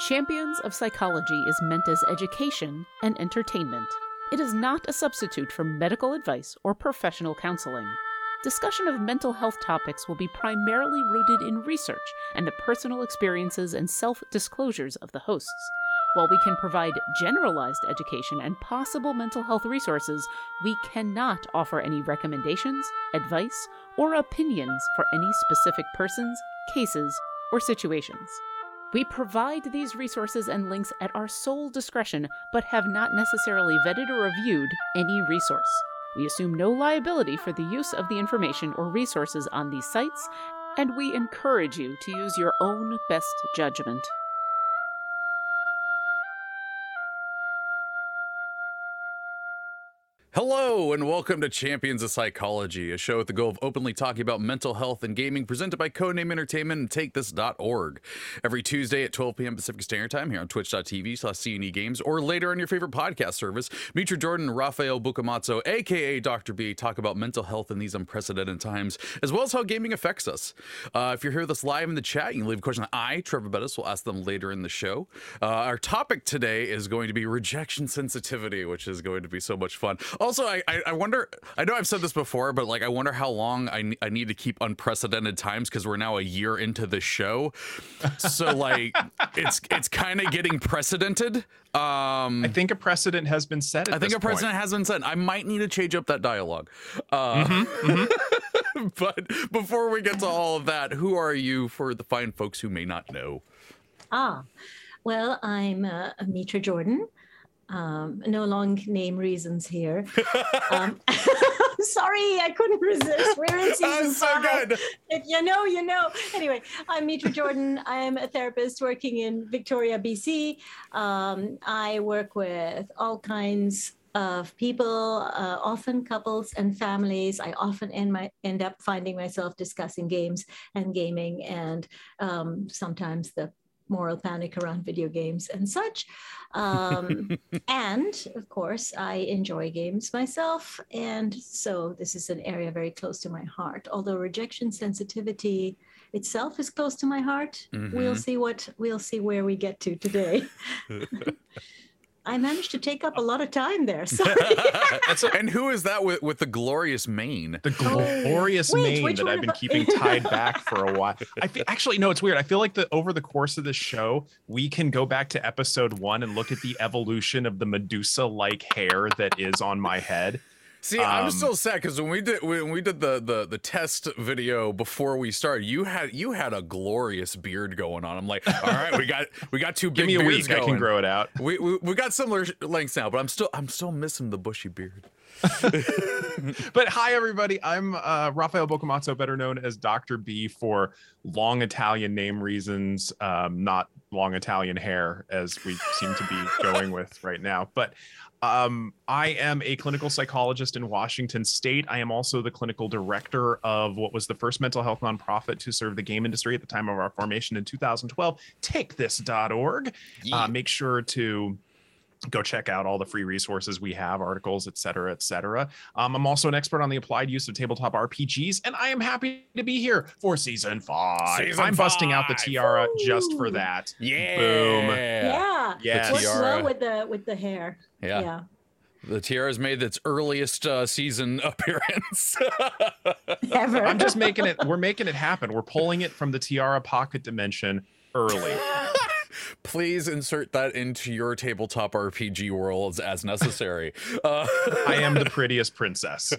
Champions of Psychology is meant as education and entertainment. It is not a substitute for medical advice or professional counseling. Discussion of mental health topics will be primarily rooted in research and the personal experiences and self disclosures of the hosts. While we can provide generalized education and possible mental health resources, we cannot offer any recommendations, advice, or opinions for any specific persons, cases, or situations. We provide these resources and links at our sole discretion, but have not necessarily vetted or reviewed any resource. We assume no liability for the use of the information or resources on these sites, and we encourage you to use your own best judgment. Hello, and welcome to Champions of Psychology, a show with the goal of openly talking about mental health and gaming, presented by Codename Entertainment and TakeThis.org. Every Tuesday at 12 p.m. Pacific Standard Time here on twitch.tv slash Games, or later on your favorite podcast service, Mitra Jordan and Raffael Boccamazzo, aka Dr. B, talk about mental health in these unprecedented times, as well as how gaming affects us. Uh, if you're here with us live in the chat, you can leave a question. I, Trevor Bettis, will ask them later in the show. Uh, our topic today is going to be rejection sensitivity, which is going to be so much fun. Also, I, I, I wonder, I know I've said this before, but like, I wonder how long I, I need to keep unprecedented times because we're now a year into the show. So, like, it's it's kind of getting precedented. Um, I think a precedent has been set. At I think this a precedent point. has been set. I might need to change up that dialogue. Uh, Mm-hmm, but before we get to all of that, who are you for the fine folks who may not know? Ah, well, I'm uh, Mitra Jordan. Um, no long name reasons here. Um, sorry, I couldn't resist. We're in season so five. good. If you know, you know. Anyway, I'm Mitra Jordan. I am a therapist working in Victoria, BC. Um, I work with all kinds of people, uh, often couples and families. I often end, my, end up finding myself discussing games and gaming, and um, sometimes the moral panic around video games and such. Um, and of course, I enjoy games myself. And so this is an area very close to my heart. Although rejection sensitivity itself is close to my heart, we'll Mhm. see what we'll see where we get to today. I managed to take up a lot of time there. Sorry. and who is that with, with the glorious mane? The glorious Wait, mane that I've been keeping tied back for a while. I feel actually no, it's weird. I feel like that over the course of the show, we can go back to episode one and look at the evolution of the Medusa-like hair that is on my head. See, I'm Um, still sad because when we did when we did the, the the test video before we started, you had you had a glorious beard going on. I'm like, all right, we got we got two big Give big me a beards week, I can grow it out. We, we we got similar lengths now, but I'm still I'm still missing the bushy beard. But hi, everybody. I'm uh, Raffael Boccamazzo, better known as Dr. B for long Italian name reasons, um, not long Italian hair, as we seem to be going with right now. But um, I am a clinical psychologist in Washington State. I am also the clinical director of what was the first mental health nonprofit to serve the game industry at the time of our formation in 2012, TakeThis.org. Uh, make sure to go check out all the free resources we have articles et cetera et cetera um, i'm also an expert on the applied use of tabletop rpgs and i am happy to be here for season five Season i'm busting out the five. tiara just for that Yeah, Boom. yeah. Yes. Works tiara. well with the with the hair. yeah. yeah. The tiara's made its earliest uh, season appearance. Ever. i'm just making it we're making it happen we're pulling it from the tiara pocket dimension early Please insert that into your tabletop RPG worlds as necessary. Uh, i am the prettiest princess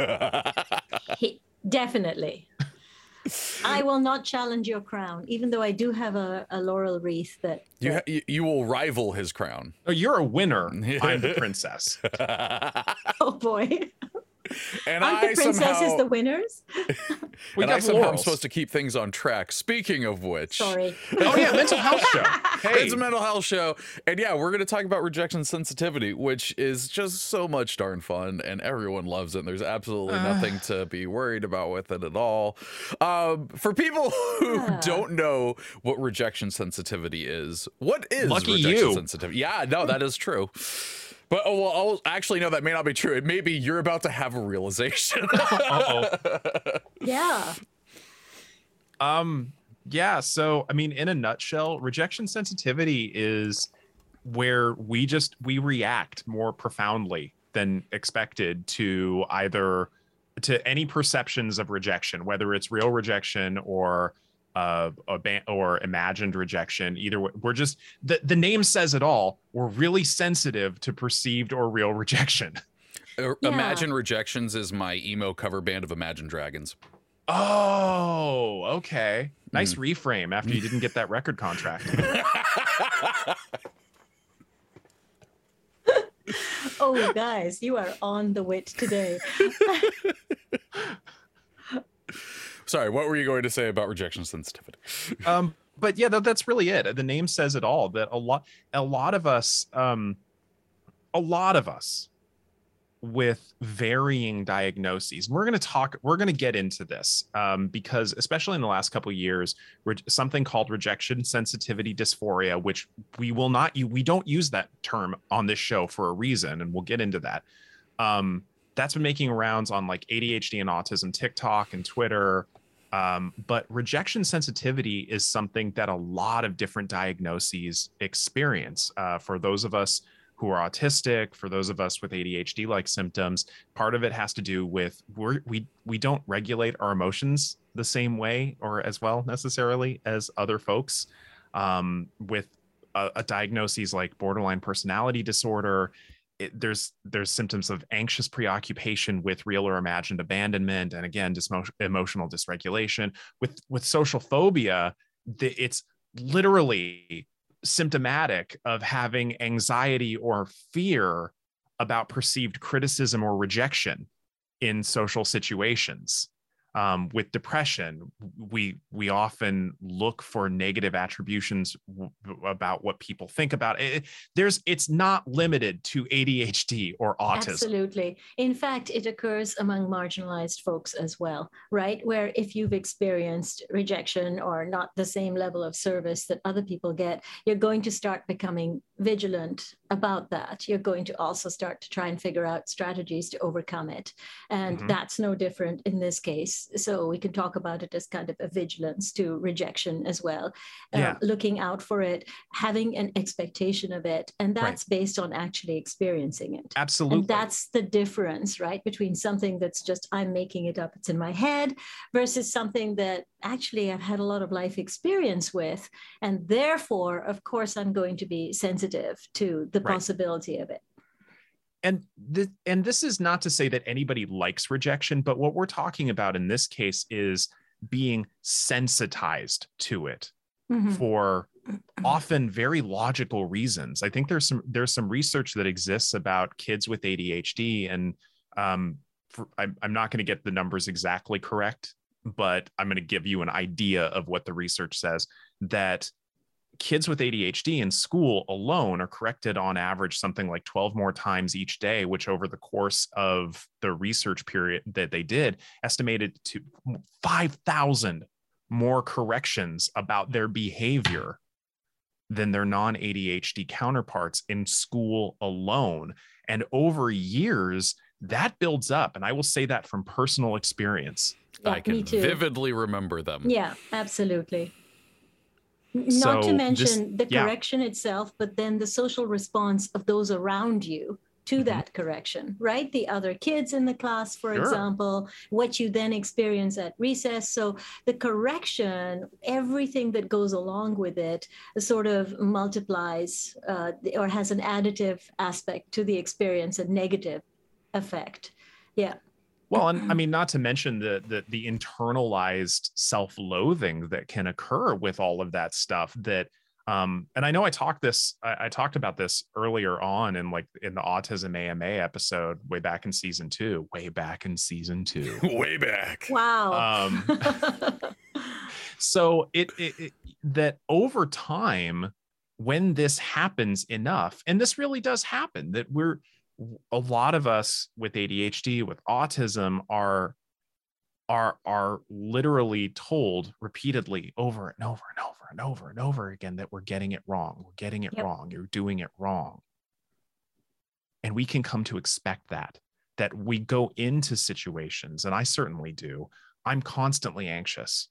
He, definitely. I will not challenge your crown, even though I do have a, a laurel wreath that. you, ha- you you will rival his crown. oh you're a winner i'm the princess oh boy. and Aren't I the princesses somehow, the winners? we and I somehow am supposed to keep things on track. Speaking of which, Sorry. oh yeah mental health show hey It's a mental health show. And yeah, we're going to talk about rejection sensitivity, which is just so much darn fun and everyone loves it. And there's absolutely nothing to be worried about with it at all. Um, for people who Yeah. don't know what rejection sensitivity is, what is Lucky rejection you. sensitivity? Yeah, no, that is true. But oh, well, I'll, actually, no, that may not be true. It may be you're about to have a realization. Uh-oh. Yeah. Um, Yeah. So, I mean, in a nutshell, rejection sensitivity is where we just we react more profoundly than expected to either to any perceptions of rejection, whether it's real rejection or uh, ban- or imagined rejection. Either way, we're just the the name says it all. We're really sensitive to perceived or real rejection. Uh, yeah. Imagine Rejections is my emo cover band of Imagine Dragons. Oh, okay. Nice mm. reframe after you didn't get that record contract. oh, guys, you are on the wit today. Sorry, what were you going to say about rejection sensitivity? um, but yeah, that, that's really it. The name says it all. That a lot, a lot of us, um, a lot of us with varying diagnoses. We're going to talk, we're going to get into this um, because, especially in the last couple years, re- something called rejection sensitivity dysphoria, which we will not, we don't use that term on this show for a reason, and we'll get into that. Um, that's been making rounds on like ADHD and autism, TikTok and Twitter. Um, but rejection sensitivity is something that a lot of different diagnoses experience. Uh, for those of us who are autistic, for those of us with ADHD like symptoms, part of it has to do with we're, we we don't regulate our emotions the same way or as well necessarily as other folks. Um, with a, a diagnosis like borderline personality disorder, it, there's there's symptoms of anxious preoccupation with real or imagined abandonment, and again, dismo- emotional dysregulation. With with social phobia, the, it's literally symptomatic of having anxiety or fear about perceived criticism or rejection in social situations um, with depression we we often look for negative attributions w- about what people think about. It there's it's not limited to adhd or autism. Absolutely. In fact it occurs among marginalized folks as well right? Where if you've experienced rejection or not the same level of service that other people get you're going to start becoming vigilant about that you're going to also start to try and figure out strategies to overcome it and mm-hmm. that's no different in this case so we can talk about it as kind of a vigilance to rejection as well. Uh, yeah. looking out for it, having an expectation of it. And that's right. based on actually experiencing it. Absolutely. And that's the difference, right? Between something that's just, I'm making it up, it's in my head, versus something that actually I've had a lot of life experience with. And therefore, of course, I'm going to be sensitive to the right. possibility of it and this and this is not to say that anybody likes rejection but what we're talking about in this case is being sensitized to it mm-hmm. for often very logical reasons i think there's some there's some research that exists about kids with adhd and um, for, I'm, I'm not going to get the numbers exactly correct but i'm going to give you an idea of what the research says that kids with ADHD in school alone are corrected on average something like 12 more times each day, which over the course of the research period that they did estimated to 5,000 more corrections about their behavior than their non ADHD counterparts in school alone. And over years, that builds up. And I will say that from personal experience. Yeah, I can vividly remember them. Yeah, absolutely. Not to mention this, the correction yeah. itself, but then the social response of those around you to mm-hmm. that correction, right? The other kids in the class, for sure. example, what you then experience at recess. So the correction, everything that goes along with it, sort of multiplies uh, or has an additive aspect to the experience, a negative effect. Yeah. Well, and I mean, not to mention the the, the internalized self-loathing that can occur with all of that stuff. That, um, and I know I talked this, I, I talked about this earlier on in like in the autism AMA episode, way back in season two, way back in season two, way back. Wow. Um, so it, it, it that over time, when this happens enough, and this really does happen, that we're a lot of us with ADHD, with autism, are are are literally told repeatedly over and over and over and over and over again that we're getting it wrong. We're getting it yep. wrong. You're doing it wrong. And we can come to expect that that we go into situations and I certainly do. I'm constantly anxious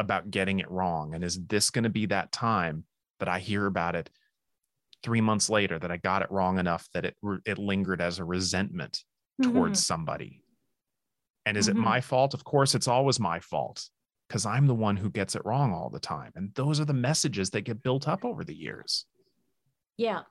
about getting it wrong? And is this going to be that time that I hear about it three months later that I got it wrong enough that it it lingered as a resentment Mhm. towards somebody? And is Mhm. it my fault? Of course, it's always my fault because I'm the one who gets it wrong all the time. And those are the messages that get built up over the years. Yeah,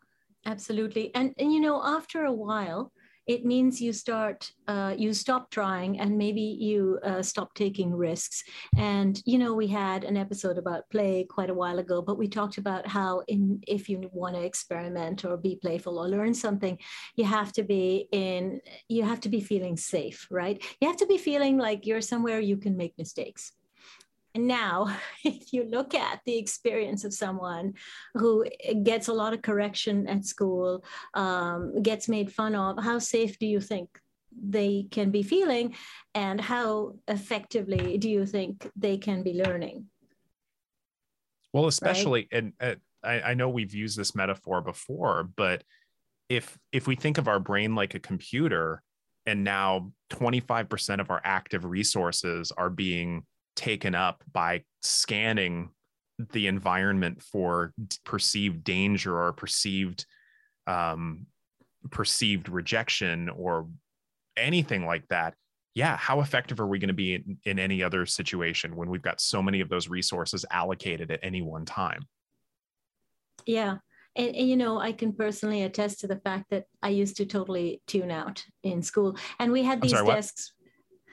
absolutely. And, and you know, after a while, it means you start, uh, you stop trying and maybe you uh, stop taking risks. And, you know, we had an episode about play quite a while ago, but we talked about how in, if you want to experiment or be playful or learn something, you have to be in, you have to be feeling safe, right? You have to be feeling like you're somewhere you can make mistakes. And now, if you look at the experience of someone who gets a lot of correction at school, um, gets made fun of, how safe do you think they can be feeling? And how effectively do you think they can be learning? Well, especially, and uh, I, I know we've used this metaphor before, but if if we think of our brain like a computer, and now 25% of our active resources are being taken up by scanning the environment for perceived danger or perceived um, perceived rejection or anything like that yeah how effective are we going to be in, in any other situation when we've got so many of those resources allocated at any one time Yeah. And, and, you know, I can personally attest to the fact that I used to totally tune out in school. And we had these sorry, desks.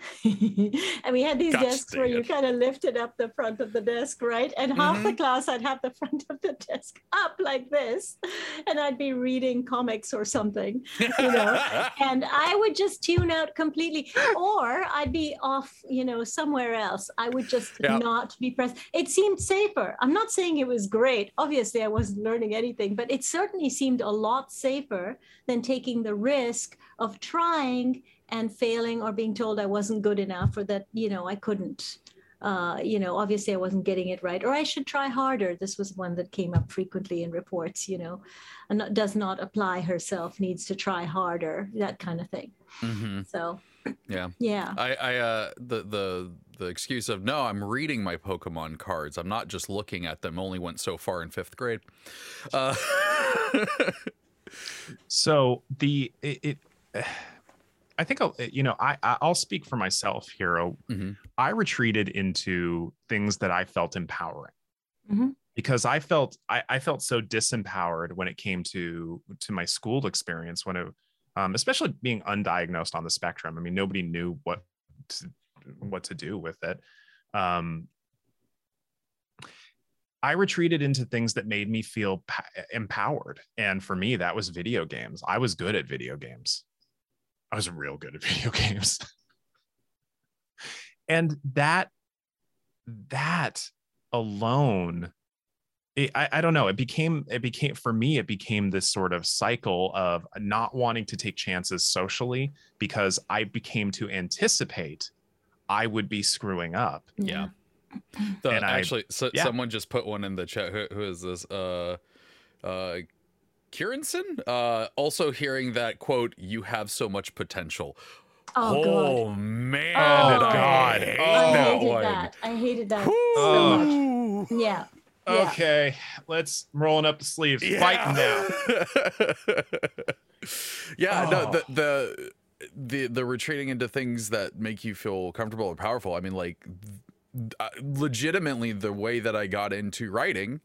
and we had these desks where you kind of lifted up the front of the desk, right? And half the mm-hmm. class I'd have the front of the desk up like this, and I'd be reading comics or something, you know. and I would just tune out completely, or I'd be off, you know, somewhere else. I would just Yeah. not be present. It seemed safer. I'm not saying it was great. Obviously, I wasn't learning anything, but it certainly seemed a lot safer than taking the risk of trying and failing or being told I wasn't good enough or that, you know, I couldn't. Uh, you know, obviously I wasn't getting it right, or I should try harder. This was one that came up frequently in reports, you know, and does not apply herself, needs to try harder, that kind of thing. hmm So, Yeah. yeah. I, I uh the the the excuse of no, I'm reading my Pokemon cards. I'm not just looking at them. Only went so far in fifth grade. Uh, so the it, it i think I'll, you know i I- i'll speak for myself here Mhm. i retreated into things that i felt empowering Mhm. because i felt I, I felt so disempowered when it came to to my school experience when it um, especially being undiagnosed on the spectrum i mean nobody knew what to, what to do with it um, I retreated into things that made me feel pa- empowered. And for me, that was video games. I was good at video games. I was real good at video games. and that, that alone, it, I, I don't know. It became, it became, for me, it became this sort of cycle of not wanting to take chances socially because I became to anticipate I would be screwing up. Yeah. The, And I- actually, so, yeah. someone just put one in the chat. Who, who is this? Uh, uh, Kieranson? Uh, also hearing that quote, "You have so much potential." Oh, God. man, Oh, did I God. hate Oh, I that hated one. that. I hated that Whew. so much. Yeah. Yeah. Okay, let's I'm rolling up the sleeves. Fighting now. yeah, no, Oh. the the the the retreating into things that make you feel comfortable or powerful. I mean, like th- uh, legitimately, the way that I got into writing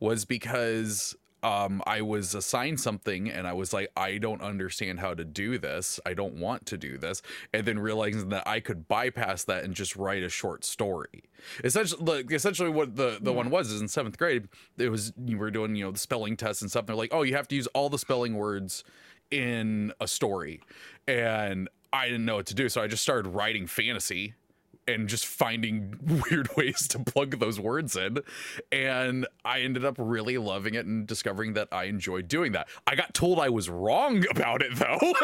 was because um, I was assigned something and I was like, I don't understand how to do this. I don't want to do this. And then realizing that I could bypass that and just write a short story. Essentially, like, essentially what the, the Yeah. one was is in seventh grade, it was, you were doing, you know, the spelling tests and stuff. And they're like, oh, you have to use all the spelling words in a story. And I didn't know what to do. So I just started writing fantasy and just finding weird ways to plug those words in. And I ended up really loving it and discovering that I enjoyed doing that. I got told I was wrong about it though.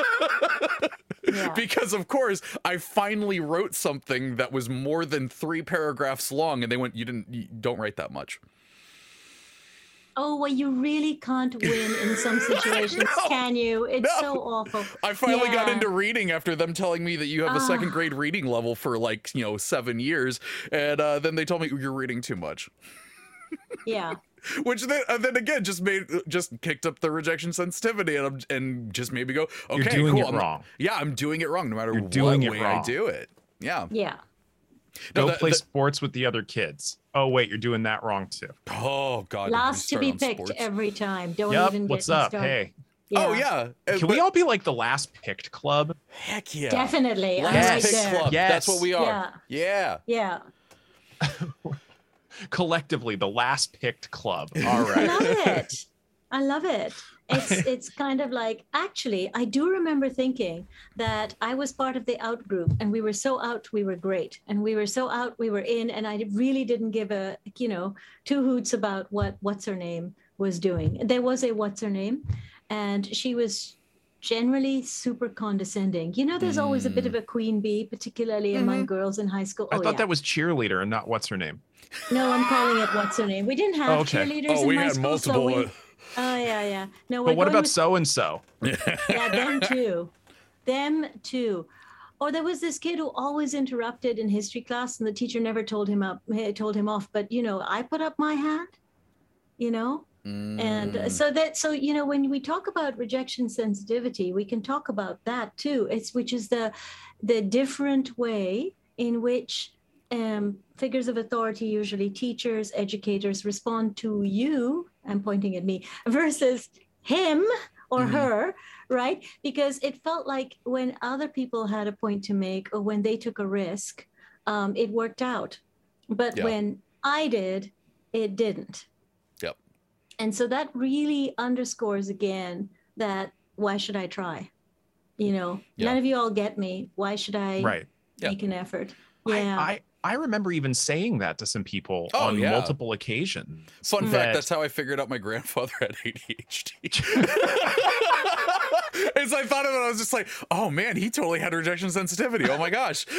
Yeah. because of course I finally wrote something that was more than 3 paragraphs long and they went you didn't you don't write that much. Oh well, you really can't win in some situations, know. can you? It's No. so awful. I finally got into reading after them telling me that you have a second Ah. grade reading level for like, you know, seven years. And uh, then they told me you're reading too much. Yeah. Which then, uh, then again just made just kicked up the rejection sensitivity and, I'm- and just made me go, okay, You're doing cool. it I'm- wrong. Yeah, I'm doing it wrong no matter You're what doing it way I do it. Yeah. Yeah. No, Go the- play the- sports with the other kids. Oh wait, you're doing that wrong too. Oh God. did Last to be picked sports? every time. Don't Yep. even What's get me up? started. Hey, Oh yeah. Uh, can we all be like the last picked club? Heck yeah. Definitely. Last right pick there. club. That's what we are. Yeah. Yeah. Yeah. Collectively, the last picked club. All I love it. I love it. It's it's kind of like actually I do remember thinking that I was part of the out group and we were so out we were great and we were so out we were in and I really didn't give a you know two hoots about what what's her name was doing. There was a what's her name and she was generally super condescending. You know there's always a bit of a queen bee particularly among girls in high school. I Oh, thought yeah. that was cheerleader and not what's her name. No, I'm calling it what's her name. We didn't have Oh, okay. cheerleaders Oh, in we my had school, so multiple. we, uh, Oh yeah, yeah. No, But what about so and so? yeah, them too, them too. Or there was this kid who always interrupted in history class, and the teacher never told him up, eh, told him off. But you know, I put up my hand, you know, and uh, Mm. so that so you know when we talk about rejection sensitivity, we can talk about that too. It's which is the the different way in which um, figures of authority, usually teachers, educators, respond to you. I'm pointing at me versus him or Mhm. her, right? Because it felt like when other people had a point to make or when they took a risk, um, it worked out. But Yeah. when I did, it didn't. Yep. And so that really underscores again that why should I try? You know, Yeah. none of you all get me. Why should I Right. Yeah. make an effort? I- Yeah. I, I remember even saying that to some people Oh, on yeah. multiple occasions. Fun that- fact, that's how I figured out my grandfather had ADHD. As I thought of it, I was just like, oh man, he totally had rejection sensitivity. Oh my gosh.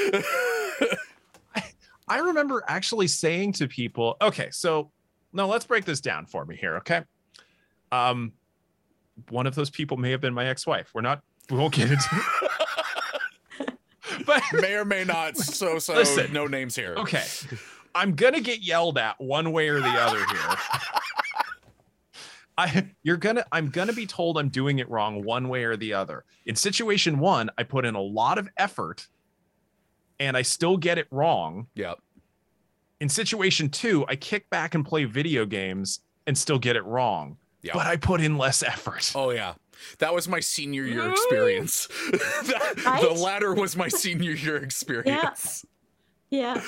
I remember actually saying to people, okay, so no, let's break this down for me here, okay? Um, one of those people may have been my ex-wife. We're not, we won't get into but may or may not. So, so Listen. no names here. okay. I'm gonna get yelled at one way or the other here. I you're gonna I'm gonna be told I'm doing it wrong one way or the other. In situation one, I put in a lot of effort and I still get it wrong. Yep. In situation two, I kick back and play video games and still get it wrong. Yeah. But I put in less effort. Oh yeah. That was my senior year experience. That- The latter was my senior year experience. yeah.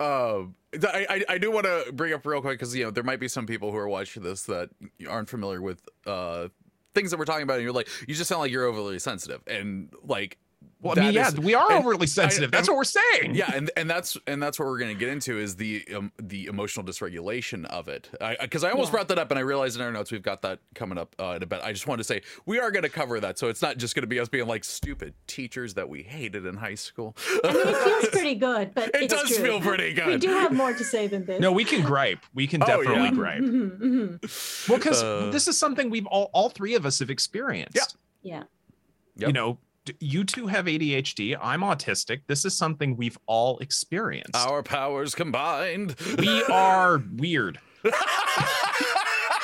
Um, I, I I do want to bring up real quick because you know there might be some people who are watching this that aren't familiar with uh things that we're talking about, and you're like, you just sound like you're overly sensitive, and like, Well, I mean, yeah, is- we are overly sensitive. That's and- what we're saying. yeah, and and that's and that's what we're gonna get into is the um, the emotional dysregulation of it. Because I, almost Yeah. brought that up, and I realized in our notes we've got that coming up uh, in a bit. I just wanted to say we are gonna cover that, so it's not just gonna be us being like stupid teachers that we hated in high school. I mean, it feels pretty good, but It does true. feel pretty good. We do have more to say than this. No, we can gripe. We can Oh, definitely yeah. gripe. Mhm, mhm. Well, because Uh, this is something we've all all three of us have experienced. Yeah. Yeah. Yep. You know, d- you two have ADHD. I'm autistic. This is something we've all experienced. Our powers combined. we are weird.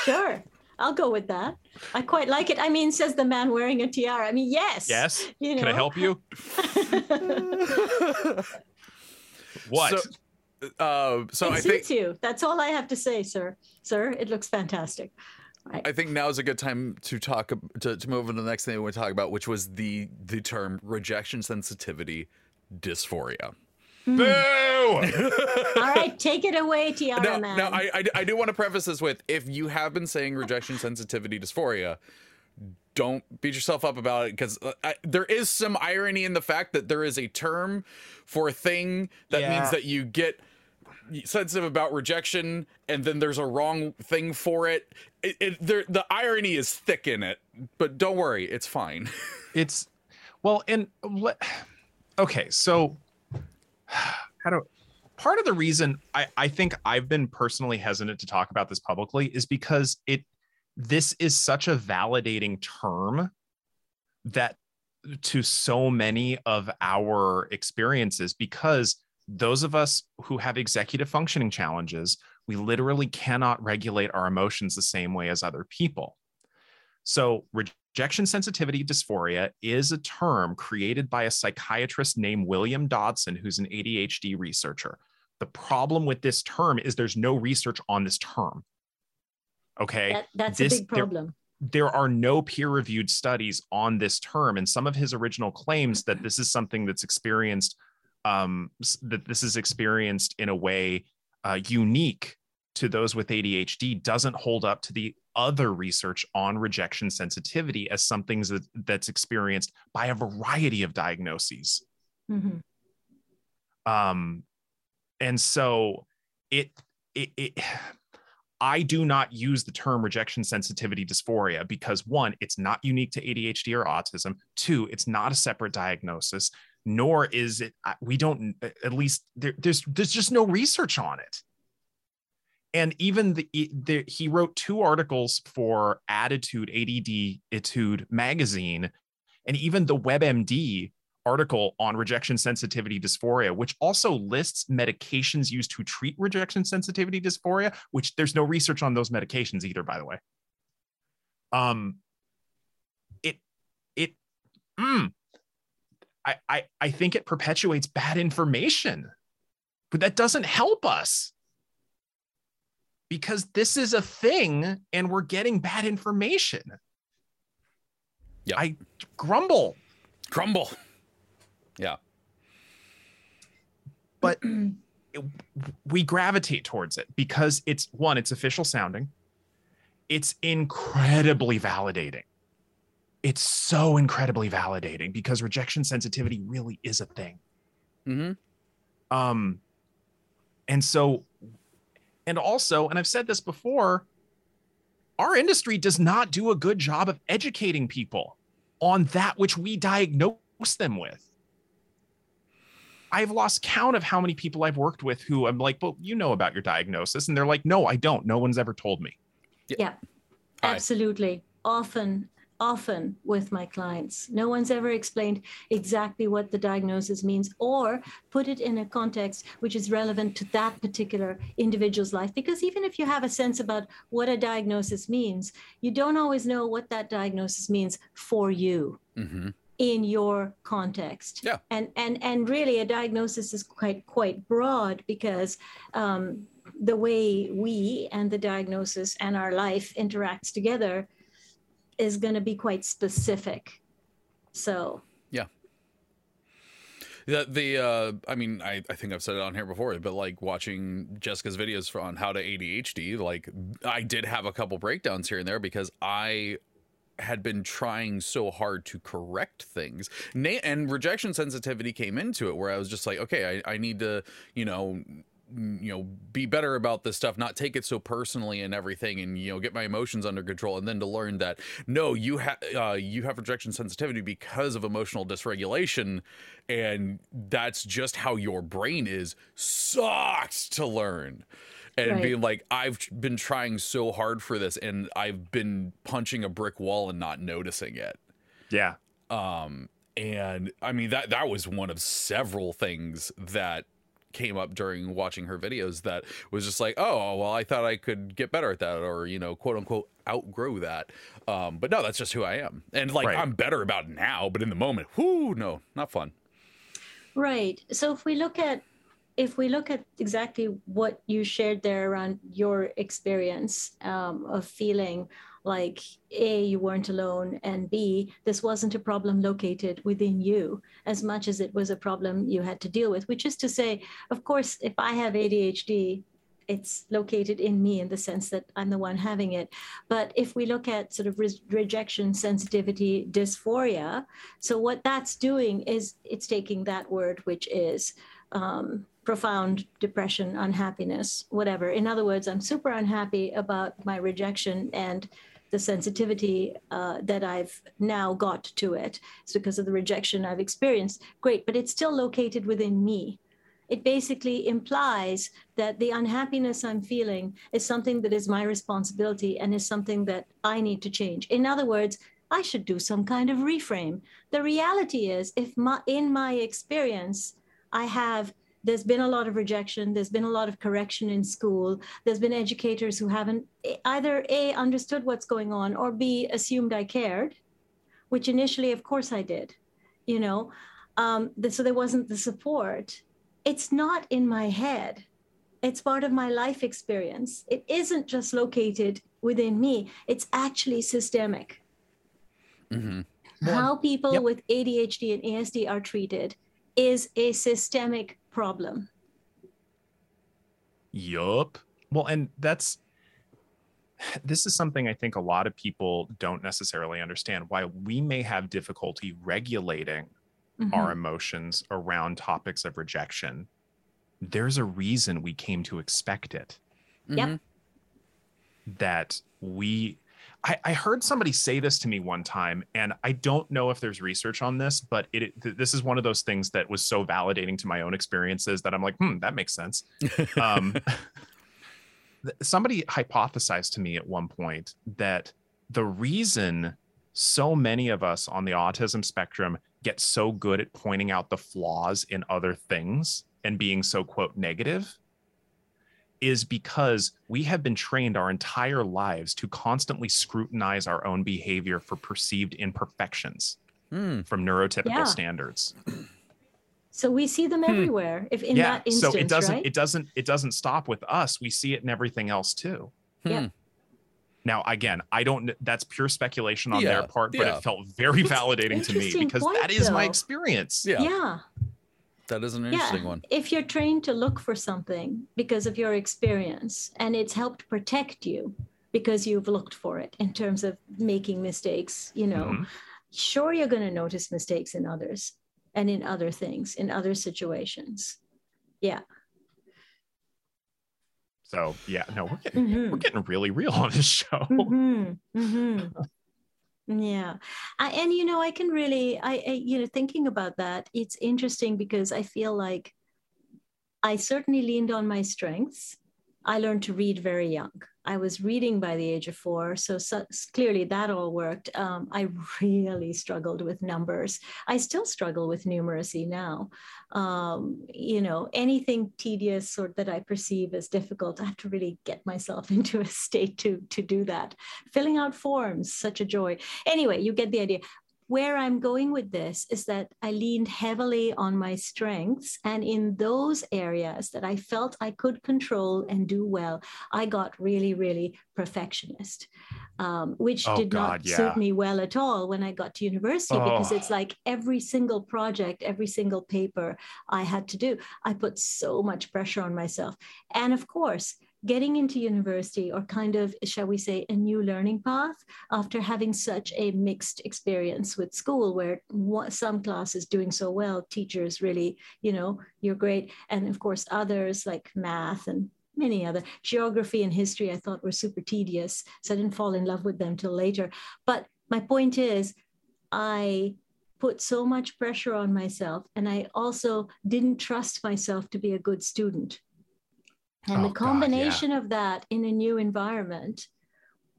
Sure. I'll go with that. I quite like it. I mean, says the man wearing a tiara. I mean, yes. Yes. You Can I help you? What? So, uh, so it I think suits you. That's all I have to say, sir. Sir, it looks fantastic. I think now is a good time to talk to, to move on to the next thing we want to talk about, which was the the term rejection sensitivity dysphoria. Mm. Boo! All right, take it away, tiara Now, man. now I, I I do want to preface this with if you have been saying rejection sensitivity dysphoria, don't beat yourself up about it because uh, there is some irony in the fact that there is a term for a thing that Yeah. means that you get sensitive about rejection and then there's a wrong thing for it. It, it there, the irony is thick in it, but don't worry, it's fine. it's well, and? Okay, so how do part of the reason I, I think I've been personally hesitant to talk about this publicly is because it this is such a validating term that to so many of our experiences because those of us who have executive functioning challenges we literally cannot regulate our emotions the same way as other people. So rejection sensitivity dysphoria is a term created by a psychiatrist named william dodson who's an adhd researcher. The problem with this term is there's no research on this term. Okay? That, that's This- a big there- problem. there are no peer-reviewed studies on this term and some of his original claims that this is something that's experienced um, that this is experienced in a way uh, unique to those with adhd doesn't hold up to the other research on rejection sensitivity as something that, that's experienced by a variety of diagnoses. Mhm. um and so it it, it i do not use the term rejection sensitivity dysphoria because one it's not unique to adhd or autism. Two it's not a separate diagnosis nor is it we don't at least there, there's there's just no research on it and even the, the he wrote two articles for attitude add etude magazine and even the webmd article on rejection sensitivity dysphoria, which also lists medications used to treat rejection sensitivity dysphoria, which there's no research on those medications either, by the way. Um, it, it, mm, I, I, I think it perpetuates bad information, but that doesn't help us because this is a thing and we're getting bad information. Yeah. I grumble. Grumble. Yeah. but it- we gravitate towards it because it's one it's official sounding it's incredibly validating it's so incredibly validating because rejection sensitivity really is a thing. Mm-hmm. um and so and also and i've said this before our industry does not do a good job of educating people on that which we diagnose them with. I've lost count of how many people i've worked with who i'm like well you know about your diagnosis. And they're like no i don't. No one's ever told me. Yeah, Hi. absolutely. Often, often with my clients, no one's ever explained exactly what the diagnosis means or put it in a context which is relevant to that particular individual's life. Because even if you have a sense about what a diagnosis means, you don't always know what that diagnosis means for you Mm-hmm. in your context. Yeah. And and and really, a diagnosis is quite quite broad because um, the way we and the diagnosis and our life interacts together is going to be quite specific. So yeah, The the uh, I mean I, I think I've said it on here before, but like watching Jessica's videos on how to ADHD, like I did have a couple breakdowns here and there because I had been trying so hard to correct things. Na- and rejection sensitivity came into it where I was just like, okay, I, I need to, you know, you know, be better about this stuff, not take it so personally and everything, and you know, get my emotions under control, and then to learn that no, you have uh, you have rejection sensitivity because of emotional dysregulation, and that's just how your brain is. Sucks to learn and Right. being like i've been trying so hard for this and i've been punching a brick wall and not noticing it yeah um and i mean that that was one of several things that came up during watching her videos that was just like oh well i thought i could get better at that or you know quote unquote outgrow that um but no that's just who i am and like Right. i'm better about it now but in the moment whoo no not fun Right. So if we look at if we look at exactly what you shared there around your experience um, of feeling like a you weren't alone and b this wasn't a problem located within you as much as it was a problem you had to deal with which is to say of course if i have adhd it's located in me in the sense that i'm the one having it but if we look at sort of re- rejection sensitivity dysphoria so what that's doing is it's taking that word, which is um, profound depression, unhappiness, whatever. In other words, I'm super unhappy about my rejection and the sensitivity uh, that I've now got to it. It's because of the rejection I've experienced. Great, but it's still located within me. it basically implies that the unhappiness I'm feeling is something that is my responsibility and is something that I need to change. In other words, I should do some kind of reframe. The reality is, if my, in my experience, I have there's been a lot of rejection there's been a lot of correction in school there's been educators who haven't either a understood what's going on or b assumed i cared which initially of course i did you know? Um, so there wasn't the support. It's not in my head. It's part of my life experience. It isn't just located within me. It's actually systemic. Mm-hmm. how people yep. with adhd and asd are treated is a systemic problem yup well and that's this is something i think a lot of people don't necessarily understand why we may have difficulty regulating mm-hmm. our emotions around topics of rejection, there's a reason we came to expect it. Yep. Mm-hmm. That we, I, I, heard somebody say this to me one time, and I don't know if there's research on this, but it, it this is one of those things that was so validating to my own experiences that I'm like, hmm, that makes sense. um, somebody hypothesized to me at one point that the reason so many of us on the autism spectrum get so good at pointing out the flaws in other things and being so quote negative is because we have been trained our entire lives to constantly scrutinize our own behavior for perceived imperfections mm. from neurotypical yeah. standards. So we see them hmm. everywhere. If in yeah, that instance, so it doesn't right? it doesn't it doesn't stop with us. We see it in everything else too. Yeah. Hmm. Now, again, I don't. That's pure speculation on yeah, their part, but yeah. it felt very it's validating to me because point, that is though. my experience. Yeah. yeah. That is an interesting yeah. one. If you're trained to look for something because of your experience and it's helped protect you because you've looked for it in terms of making mistakes, you know, mm-hmm. sure, you're going to notice mistakes in others and in other things, in other situations. Yeah. So yeah, no, we're getting mm-hmm. we're getting really real on this show. Mm-hmm. Mm-hmm. yeah, I, and you know, I can really, I, I, you know, thinking about that, it's interesting because I feel like I certainly leaned on my strengths. I learned to read very young. I was reading by the age of four, so, so clearly that all worked. Um, I really struggled with numbers. I still struggle with numeracy now. Um, you know, anything tedious or that I perceive as difficult, I have to really get myself into a state to to do that. Filling out forms, such a joy. Anyway, you get the idea where I'm going with this is that I leaned heavily on my strengths. And in those areas that I felt I could control and do well, I got really, really perfectionist, um, which oh, did God, not yeah. suit me well at all when I got to university oh. because it's like every single project, every single paper I had to do, I put so much pressure on myself. And of course, getting into university or kind of, shall we say, a new learning path after having such a mixed experience with school where some classes doing so well, teachers really, you know, you're great. And of course, others like math and many other geography and history I thought were super tedious. So I didn't fall in love with them till later. But my point is, I put so much pressure on myself and I also didn't trust myself to be a good student. And oh, the combination God, yeah. of that in a new environment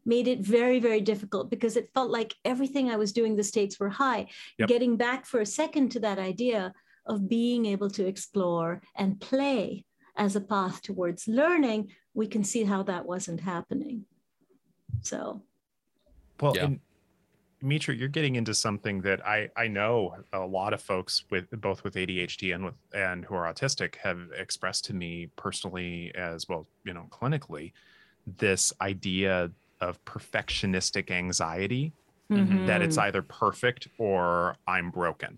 made it very, very difficult because it felt like everything I was doing, the stakes were high. Yep. Getting back for a second to that idea of being able to explore and play as a path towards learning, we can see how that wasn't happening. So, well, yeah. Mitra, you're getting into something that I I know a lot of folks with both with ADHD and with and who are autistic have expressed to me personally as well, you know, clinically, this idea of perfectionistic anxiety mm-hmm. that it's either perfect or I'm broken.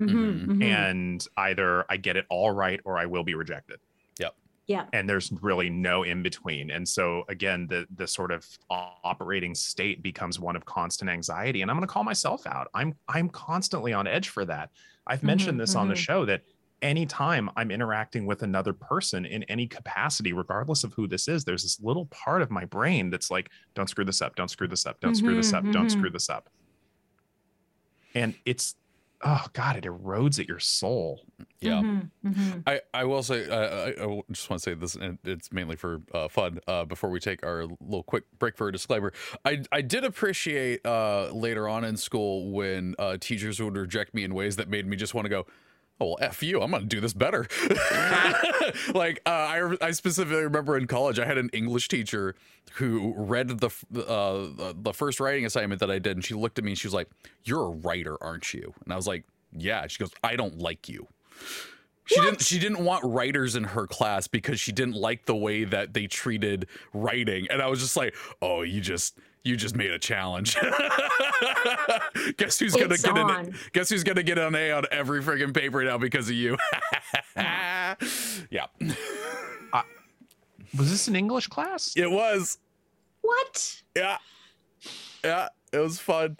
Mm-hmm, mm-hmm. And either I get it all right or I will be rejected. Yeah. And there's really no in between. And so again, the the sort of operating state becomes one of constant anxiety. And I'm going to call myself out. I'm I'm constantly on edge for that. I've mentioned mm-hmm, this mm-hmm. on the mm-hmm. show that anytime I'm interacting with another person in any capacity, regardless of who this is, there's this little part of my brain that's like, don't screw this up, don't screw this up, don't mm-hmm, screw this up, don't mm-hmm. screw this up. And it's oh god, it erodes at your soul. Yeah. Mhm, mhm. I, I will say uh, I, I just want to say this and it's mainly for uh, fun uh, before we take our little quick break for a disclaimer I, I did appreciate uh, later on in school when uh, teachers would reject me in ways that made me just want to go oh well f you. I'm gonna do this better. Like uh, I, I specifically remember in college i had an english teacher who read the uh, the first writing assignment that i did and she looked at me and she was like you're a writer aren't you? And i was like yeah. She goes i don't like you. She didn't she didn't want writers in her class because she didn't like the way that they treated writing. And I was just like, "Oh, you just you just made a challenge." guess who's going to It's get an guess who's going to get an A on every friggin' paper now because of you. yeah. Was this an English class? It was. What? Yeah. Yeah, it was fun.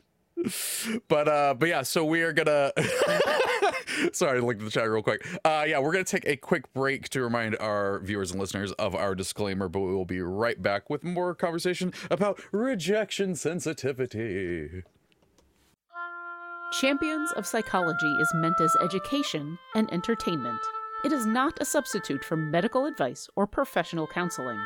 But uh but yeah, so we are gonna sorry, look at the chat real quick. Uh yeah, we're gonna take a quick break to remind our viewers and listeners of our disclaimer, but we will be right back with more conversation about rejection sensitivity. Champions of Psychology is meant as education and entertainment. It is not a substitute for medical advice or professional counseling.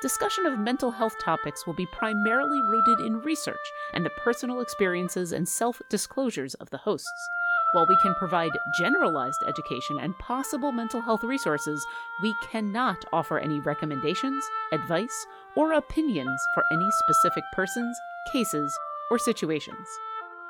Discussion of mental health topics will be primarily rooted in research and the personal experiences and self disclosures of the hosts. While we can provide generalized education and possible mental health resources, we cannot offer any recommendations, advice, or opinions for any specific persons, cases, or situations.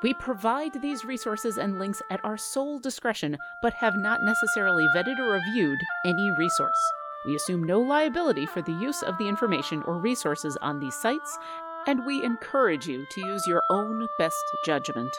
We provide these resources and links at our sole discretion, but have not necessarily vetted or reviewed any resource. We assume no liability for the use of the information or resources on these sites, and we encourage you to use your own best judgment.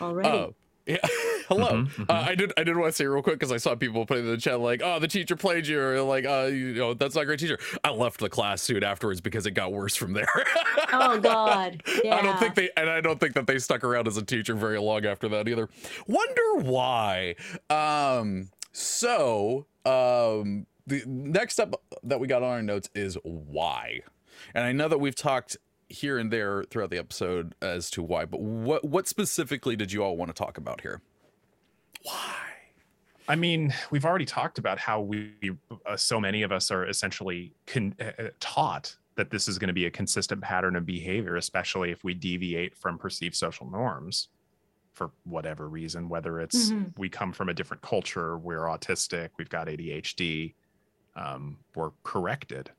Already. Uh, yeah. Hello. Mhm, mhm. Uh, I did. I did want to say real quick because I saw people putting in the chat like, "Oh, the teacher played you," or like, "Uh, you know, that's not a great teacher." I left the class soon afterwards because it got worse from there. oh God. Yeah. I don't think they, and I don't think that they stuck around as a teacher very long after that either. Wonder why. Um. So, um, the next up that we got on our notes is why, and I know that we've talked here and there throughout the episode as to why, but what what specifically did you all want to talk about here? Why? I mean, we've already talked about how we, uh, so many of us are essentially con- uh, uh, taught that this is going to be a consistent pattern of behavior, especially if we deviate from perceived social norms for whatever reason, whether it's Mhm. we come from a different culture, we're autistic, we've got ADHD, um, we're corrected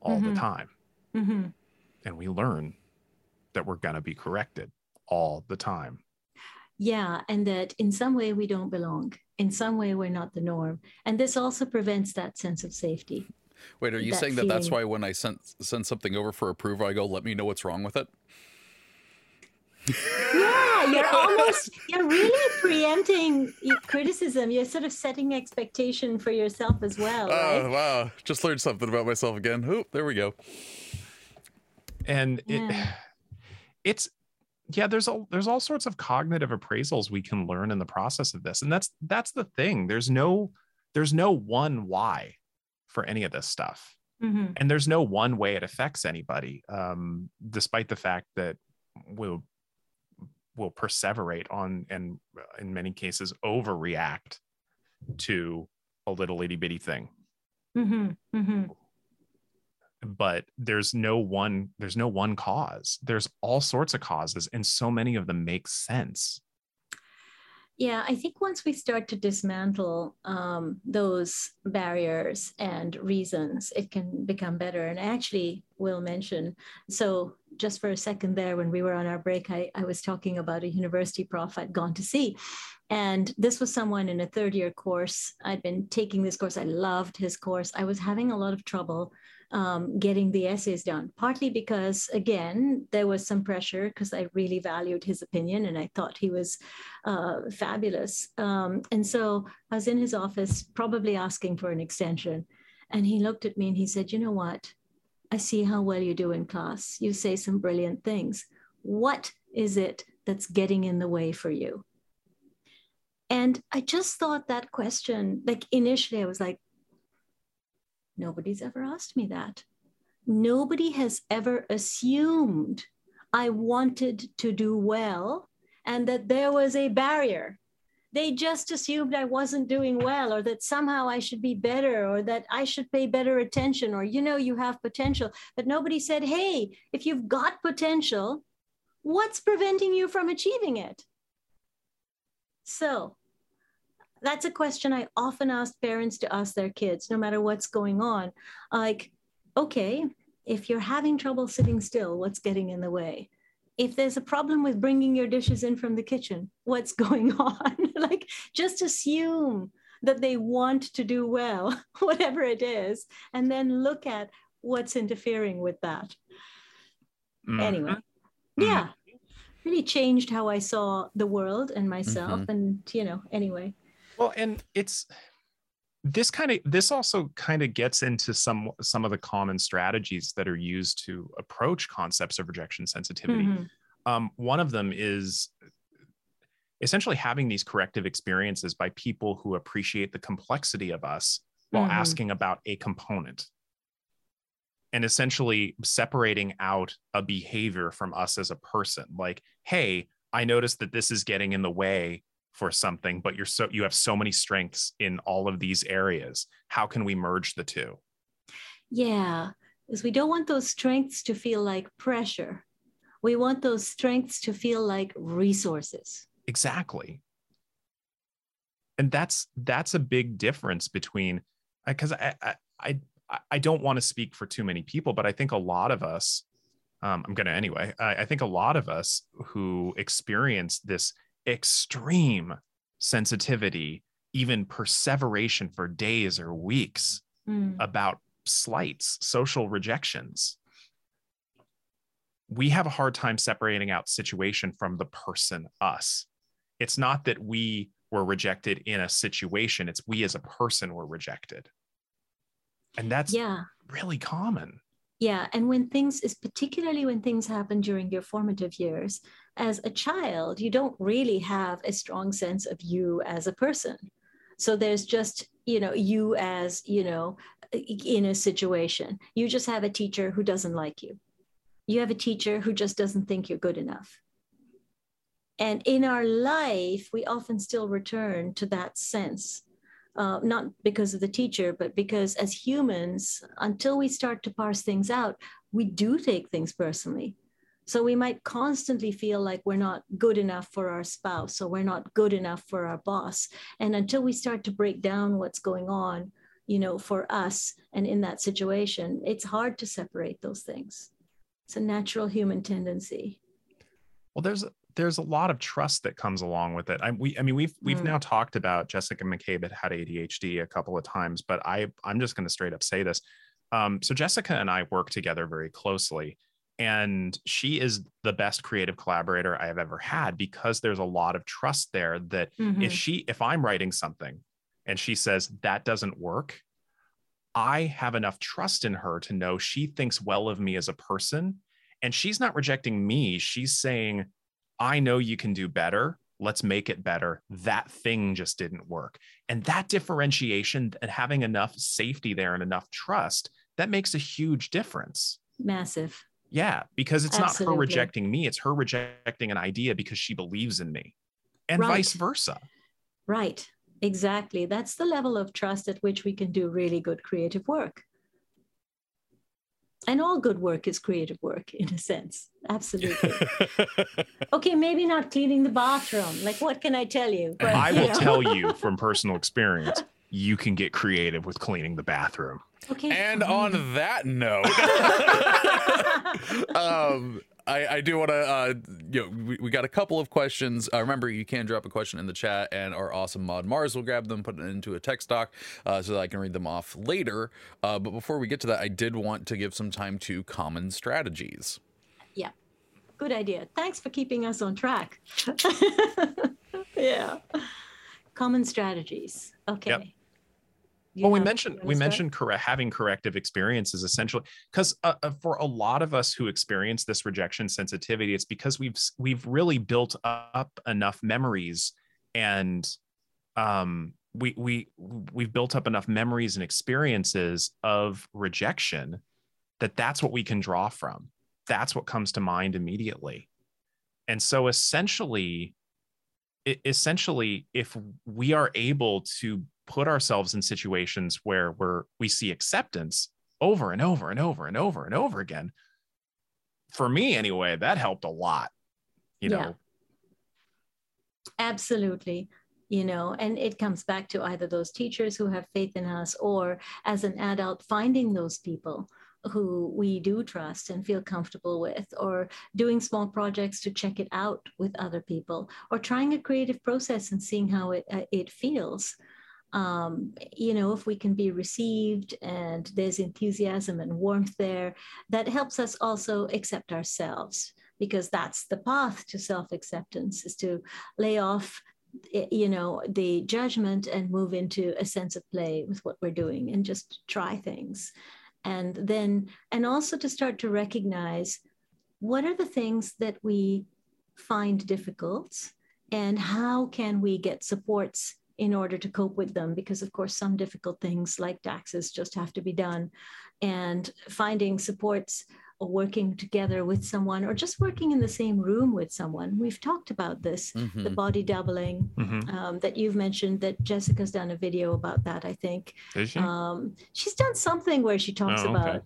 all Mhm. the time. hmm And we learn that we're going to be corrected all the time. Yeah, and that in some way we don't belong. In some way we're not the norm, and this also prevents that sense of safety. Wait, are you That saying that that's why when I send send something over for approval, I go, "Let me know what's wrong with it"? Yeah, you're almost you're really preempting criticism. You're sort of setting expectation for yourself as well, Oh right? wow! Just learned something about myself again. Oop, there we go. And Yeah. it it's yeah there's all there's all sorts of cognitive appraisals we can learn in the process of this and that's that's the thing there's no there's no one why for any of this stuff Mhm. and there's no one way it affects anybody um despite the fact that we'll will perseverate on and uh, in many cases overreact to a little itty bitty thing Mhm. Mhm. But there's no one there's no one cause there's all sorts of causes and so many of them make sense Yeah, I think once we start to dismantle um, those barriers and reasons, it can become better. And I actually will mention so, just for a second there, when we were on our break, I, I was talking about a university prof I'd gone to see. And this was someone in a third year course. I'd been taking this course, I loved his course. I was having a lot of trouble um, getting the essays done, partly because, again, there was some pressure because I really valued his opinion and I thought he was uh, fabulous. Um, and so I was in his office, probably asking for an extension. And he looked at me and he said, You know what? I see how well you do in class. You say some brilliant things. What is it that's getting in the way for you? And I just thought that question, like initially, I was like, Nobody's ever asked me that. nobody has ever assumed I wanted to do well and that there was a barrier. They just assumed I wasn't doing well or that somehow I should be better or that I should pay better attention or, you know, you have potential. But nobody said, hey, if you've got potential, what's preventing you from achieving it? So that's a question I often ask parents to ask their kids, no matter what's going on. Like, okay, if you're having trouble sitting still, what's getting in the way? If there's a problem with bringing your dishes in from the kitchen, what's going on? like, just assume that they want to do well, whatever it is, and then look at what's interfering with that. Mm-hmm. Anyway, mm-hmm. yeah, really changed how I saw the world and myself. Mm-hmm. And, you know, anyway. Well, and it's this kind of this also kind of gets into some some of the common strategies that are used to approach concepts of rejection sensitivity. Mm-hmm. Um, one of them is essentially having these corrective experiences by people who appreciate the complexity of us while mm-hmm. asking about a component and essentially separating out a behavior from us as a person like hey i noticed that this is getting in the way for something but you're so you have so many strengths in all of these areas. How can we merge the two? Yeah because we don't want those strengths to feel like pressure. We want those strengths to feel like resources. Exactly. And that's that's a big difference between because I, I i i don't want to speak for too many people but i think a lot of us um, i'm gonna anyway I, I think a lot of us who experience this extreme sensitivity, even perseveration for days or weeks mm. about slights, social rejections. We have a hard time separating out situation from the person, us. It's not that we were rejected in a situation, it's we as a person were rejected. And that's yeah. really common. Yeah. And when things is particularly when things happen during your formative years, as a child, you don't really have a strong sense of you as a person. So there's just, you know, you as, you know, in a situation. You just have a teacher who doesn't like you. You have a teacher who just doesn't think you're good enough. And in our life, we often still return to that sense uh, not because of the teacher, but because as humans, until we start to parse things out, we do take things personally. So we might constantly feel like we're not good enough for our spouse or we're not good enough for our boss. And until we start to break down what's going on, you know, for us and in that situation, it's hard to separate those things. It's a natural human tendency. Well, there's there's a lot of trust that comes along with it. I, we, I mean, we've we've mm. now talked about Jessica McCabe How to ADHD a couple of times, but I I'm just going to straight up say this. Um, so Jessica and I work together very closely, and she is the best creative collaborator I have ever had because there's a lot of trust there. That mm-hmm. if she if I'm writing something, and she says that doesn't work, I have enough trust in her to know she thinks well of me as a person, and she's not rejecting me. She's saying I know you can do better. Let's make it better. That thing just didn't work. And that differentiation and having enough safety there and enough trust, that makes a huge difference. Massive. Yeah, because it's Absolutely. not her rejecting me, it's her rejecting an idea because she believes in me, and right. vice versa. Right, exactly. That's the level of trust at which we can do really good creative work and all good work is creative work in a sense. Absolutely. Okay maybe not cleaning the bathroom. Like what can i tell you? But, i will know. tell you from personal experience you can get creative with cleaning the bathroom. Okay. And on that note um I, I do want to, uh, you know, we, we got a couple of questions. Uh, remember, you can drop a question in the chat, and our awesome mod Mars will grab them, put it into a text doc uh, so that I can read them off later. Uh, but before we get to that, I did want to give some time to common strategies. Yeah, good idea. Thanks for keeping us on track. yeah, common strategies. Okay. Yep well we mentioned we mentioned correct having corrective experiences essentially because uh, uh, for a lot of us who experience this rejection sensitivity it's because we've we've really built up enough memories and um we we we've built up enough memories and experiences of rejection that that's what we can draw from. That's what comes to mind immediately. And so essentially, essentially, if we are able to put ourselves in situations where we're we see acceptance over and over and over and over and over again, for me anyway, that helped a lot. You know. Yeah. Absolutely you know and it comes back to either those teachers who have faith in us or as an adult finding those people who we do trust and feel comfortable with, or doing small projects to check it out with other people, or trying a creative process and seeing how it, uh, it feels. Um, you know, if we can be received and there's enthusiasm and warmth there, that helps us also accept ourselves because that's the path to self acceptance is to lay off you know the judgment and move into a sense of play with what we're doing and just try things. And then and also to start to recognize what are the things that we find difficult and how can we get supports in order to cope with them because of course some difficult things like taxes just have to be done and finding supports or working together with someone or just working in the same room with someone. We've talked about this, mm-hmm. the body doubling mm-hmm. um, that you've mentioned that Jessica's done a video about that, I think. Is she? Um, she's done something where she talks oh, okay. about.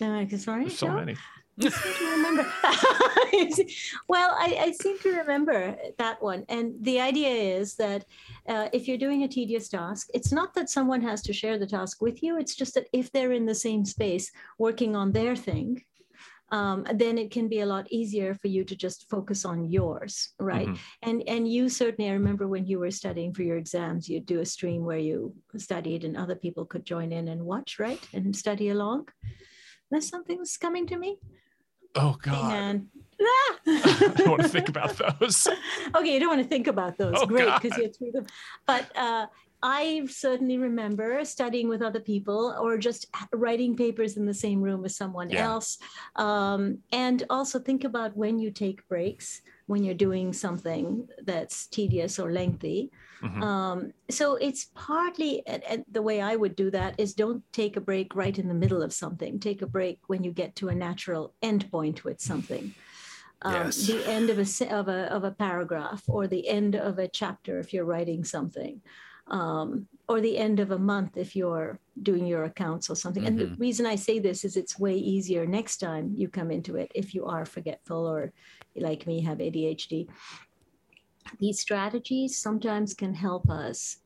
No, sorry. There's so many. I seem to remember. well, I, I, seem to remember that one. And the idea is that uh, if you're doing a tedious task, it's not that someone has to share the task with you. It's just that if they're in the same space working on their thing, um, then it can be a lot easier for you to just focus on yours, right? Mm-hmm. And and you certainly, I remember when you were studying for your exams, you'd do a stream where you studied and other people could join in and watch, right, and study along. That's something that's coming to me. Oh God. And I don't want to think about those. okay, you don't want to think about those. Oh, Great, because you're through them. But uh, I certainly remember studying with other people or just writing papers in the same room with someone yeah. else. Um, and also think about when you take breaks, when you're doing something that's tedious or lengthy. Mm-hmm. Um, so it's partly, and, and the way I would do that is don't take a break right in the middle of something. Take a break when you get to a natural endpoint with something. Um, yes. the end of a, of, a, of a paragraph or the end of a chapter if you're writing something um, or the end of a month if you're doing your accounts or something. Mm-hmm. And the mm-hmm. reason I say this is it's way easier next time you come into it if you are forgetful or like me have ADHD. These strategies sometimes can help us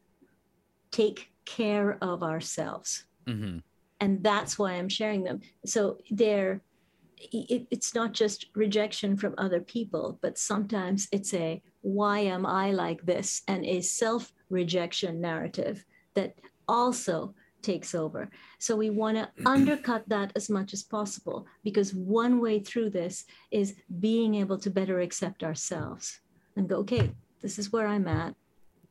take care of ourselves. Mm-hmm. And that's why I'm sharing them. So they're it, it's not just rejection from other people, but sometimes it's a why am I like this and a self rejection narrative that also takes over. So we want to mm-hmm. undercut that as much as possible because one way through this is being able to better accept ourselves and go, okay, this is where I'm at.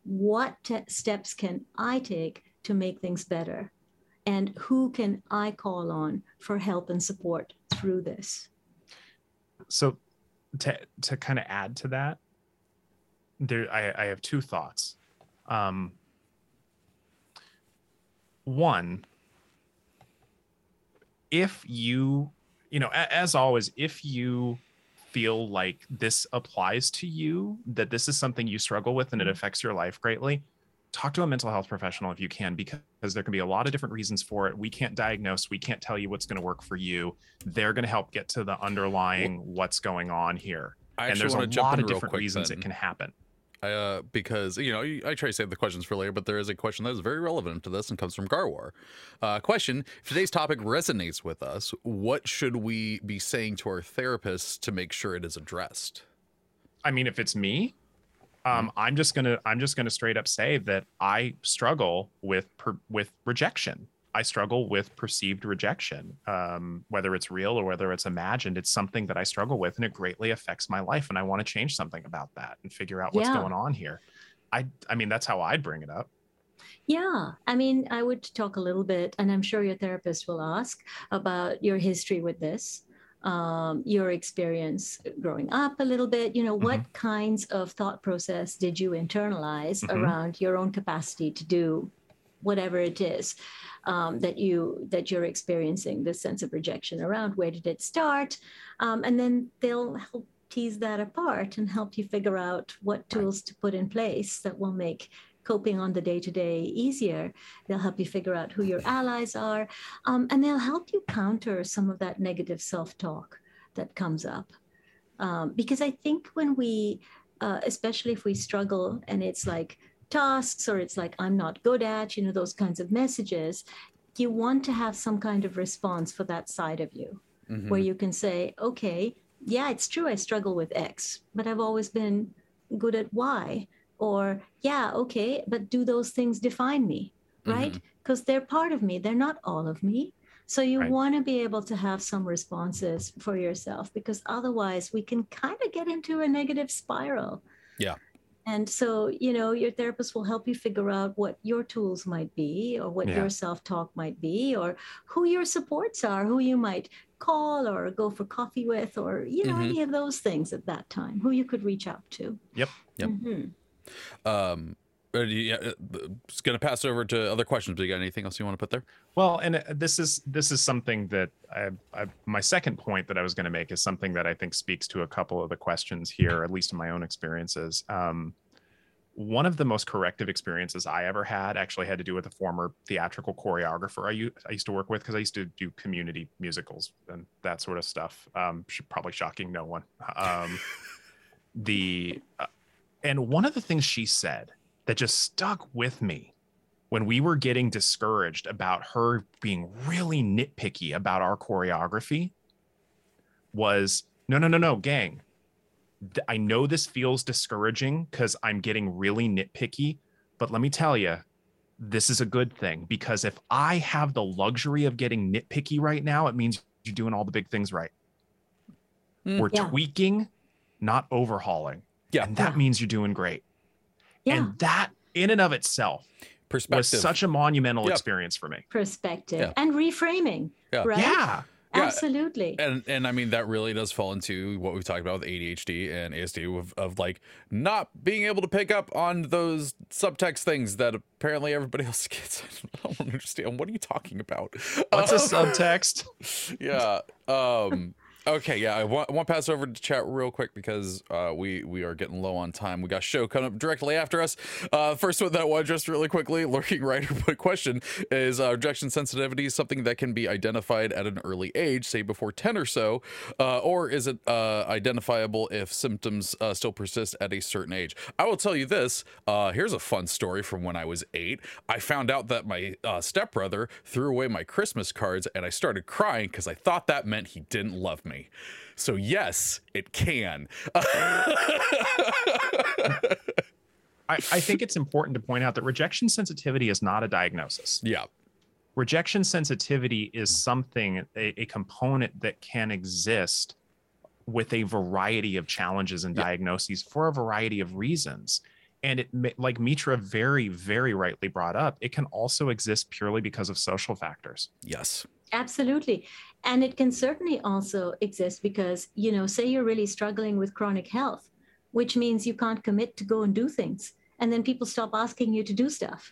What te- steps can I take to make things better? And who can I call on for help and support through this? So, to, to kind of add to that, there I, I have two thoughts. Um, one, if you, you know, as always, if you feel like this applies to you, that this is something you struggle with and it mm-hmm. affects your life greatly, talk to a mental health professional if you can, because there can be a lot of different reasons for it. We can't diagnose, we can't tell you what's going to work for you. They're going to help get to the underlying what's going on here. I and there's a lot of different reasons then. it can happen uh, because you know I try to save the questions for later, but there is a question that is very relevant to this and comes from Garwar. Uh, question: If today's topic resonates with us, what should we be saying to our therapists to make sure it is addressed? I mean, if it's me, um, mm-hmm. I'm just gonna I'm just gonna straight up say that I struggle with per, with rejection. I struggle with perceived rejection, um, whether it's real or whether it's imagined. It's something that I struggle with, and it greatly affects my life. And I want to change something about that and figure out what's yeah. going on here. I, I mean, that's how I'd bring it up. Yeah, I mean, I would talk a little bit, and I'm sure your therapist will ask about your history with this, um, your experience growing up a little bit. You know, mm-hmm. what kinds of thought process did you internalize mm-hmm. around your own capacity to do whatever it is um, that you that you're experiencing this sense of rejection around where did it start um, and then they'll help tease that apart and help you figure out what tools to put in place that will make coping on the day to day easier. They'll help you figure out who your allies are, um, and they'll help you counter some of that negative self talk that comes up. Um, because I think when we, uh, especially if we struggle and it's like tasks or it's like I'm not good at, you know, those kinds of messages, you want to have some kind of response for that side of you mm-hmm. where you can say, okay, yeah, it's true, I struggle with X, but I've always been good at Y or yeah okay but do those things define me right because mm-hmm. they're part of me they're not all of me so you right. want to be able to have some responses for yourself because otherwise we can kind of get into a negative spiral yeah and so you know your therapist will help you figure out what your tools might be or what yeah. your self-talk might be or who your supports are who you might call or go for coffee with or you know mm-hmm. any of those things at that time who you could reach out to yep yep mm-hmm. Um, uh, gonna pass over to other questions. But you got anything else you want to put there? Well, and uh, this is this is something that I, I my second point that I was going to make is something that I think speaks to a couple of the questions here, at least in my own experiences. Um, one of the most corrective experiences I ever had actually had to do with a former theatrical choreographer I used, I used to work with because I used to do community musicals and that sort of stuff. Um, probably shocking no one. Um, the uh, and one of the things she said that just stuck with me when we were getting discouraged about her being really nitpicky about our choreography was no, no, no, no, gang. I know this feels discouraging because I'm getting really nitpicky, but let me tell you, this is a good thing because if I have the luxury of getting nitpicky right now, it means you're doing all the big things right. Mm, We're yeah. tweaking, not overhauling. Yeah. And that yeah. means you're doing great. Yeah. And that in and of itself Perspective. was such a monumental yep. experience for me. Perspective yeah. and reframing. Yeah. Right? Yeah. Absolutely. And and I mean that really does fall into what we've talked about with ADHD and ASD of, of like not being able to pick up on those subtext things that apparently everybody else gets. I don't understand. What are you talking about? What's um, a subtext? Yeah. Um Okay, yeah, I want, I want to pass over to chat real quick because uh, we we are getting low on time. We got show coming up directly after us. Uh, first one that I want to address really quickly, lurking writer put question is uh, rejection sensitivity something that can be identified at an early age, say before 10 or so, uh, or is it uh, identifiable if symptoms uh, still persist at a certain age? I will tell you this. here's a fun story from when I was eight. I found out that my stepbrother threw away my Christmas cards and I started crying because I thought that meant he didn't love me me. So, yes, it can. I, I think it's important to point out that rejection sensitivity is not a diagnosis. Yeah. Rejection sensitivity is something, a, a component that can exist with a variety of challenges and diagnoses for a variety of reasons and it like mitra very very rightly brought up it can also exist purely because of social factors yes absolutely and it can certainly also exist because, you know, say you're really struggling with chronic health, which means you can't commit to go and do things. And then people stop asking you to do stuff.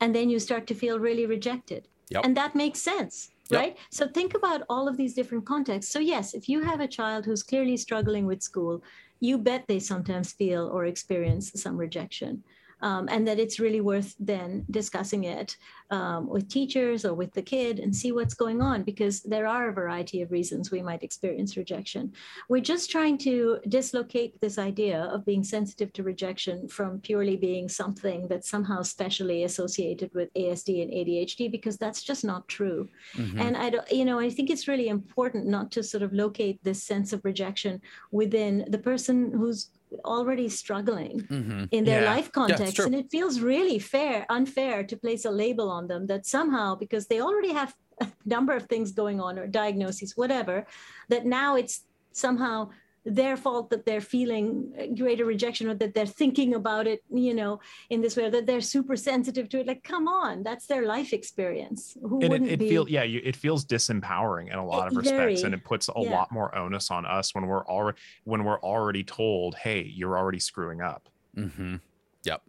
And then you start to feel really rejected. Yep. And that makes sense, yep. right? So think about all of these different contexts. So, yes, if you have a child who's clearly struggling with school, you bet they sometimes feel or experience some rejection um, and that it's really worth then discussing it um, with teachers or with the kid and see what's going on because there are a variety of reasons we might experience rejection. We're just trying to dislocate this idea of being sensitive to rejection from purely being something that's somehow specially associated with ASD and ADHD because that's just not true. Mm-hmm. And I don't, you know, I think it's really important not to sort of locate this sense of rejection within the person who's already struggling mm-hmm. in their yeah. life context yeah, and it feels really fair unfair to place a label on them that somehow because they already have a number of things going on or diagnoses whatever that now it's somehow their fault that they're feeling greater rejection or that they're thinking about it you know in this way or that they're super sensitive to it like come on that's their life experience Who and it, it feels yeah you, it feels disempowering in a lot of respects Very, and it puts a yeah. lot more onus on us when we're already when we're already told hey you're already screwing up mm-hmm. yep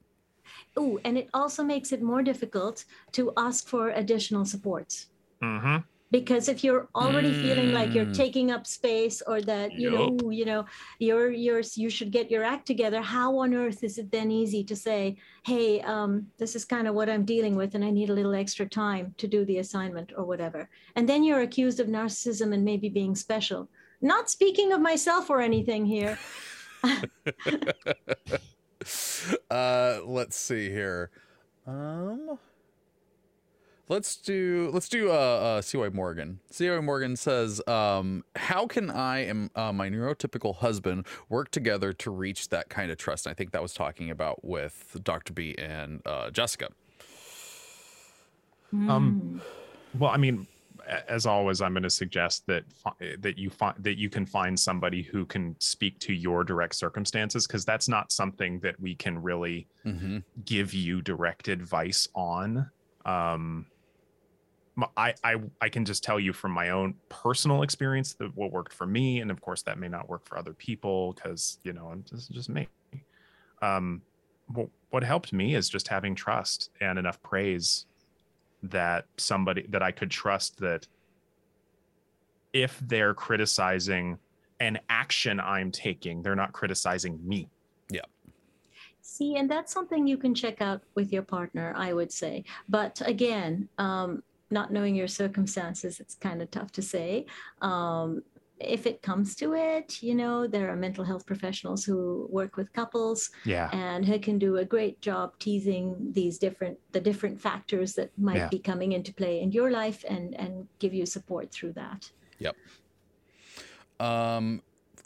oh, and it also makes it more difficult to ask for additional supports. Mm-hmm. Because if you're already feeling like you're Mm. taking up space or that you know you know you're you're you should get your act together, how on earth is it then easy to say, hey, um, this is kind of what I'm dealing with, and I need a little extra time to do the assignment or whatever, and then you're accused of narcissism and maybe being special. Not speaking of myself or anything here. uh, let's see here. Um, let's do let's do uh, uh CY Morgan. CY Morgan says, um, how can I and uh, my neurotypical husband work together to reach that kind of trust? And I think that was talking about with Dr. B and uh, Jessica. Um, well, I mean, as always, I'm going to suggest that that you find that you can find somebody who can speak to your direct circumstances because that's not something that we can really Mm-hmm. give you direct advice on. Um, m- I, I I can just tell you from my own personal experience that what worked for me, and of course that may not work for other people because you know I'm just just me. Um, what what helped me is just having trust and enough praise that somebody that I could trust that if they're criticizing an action I'm taking, they're not criticizing me. Yeah. See, and that's something you can check out with your partner, I would say. But again, um, not knowing your circumstances, it's kind of tough to say. Um, if it comes to it, you know, there are mental health professionals who work with couples Yeah. and who can do a great job teasing these different the different factors that might Yeah. be coming into play in your life and and give you support through that. Yep. Um,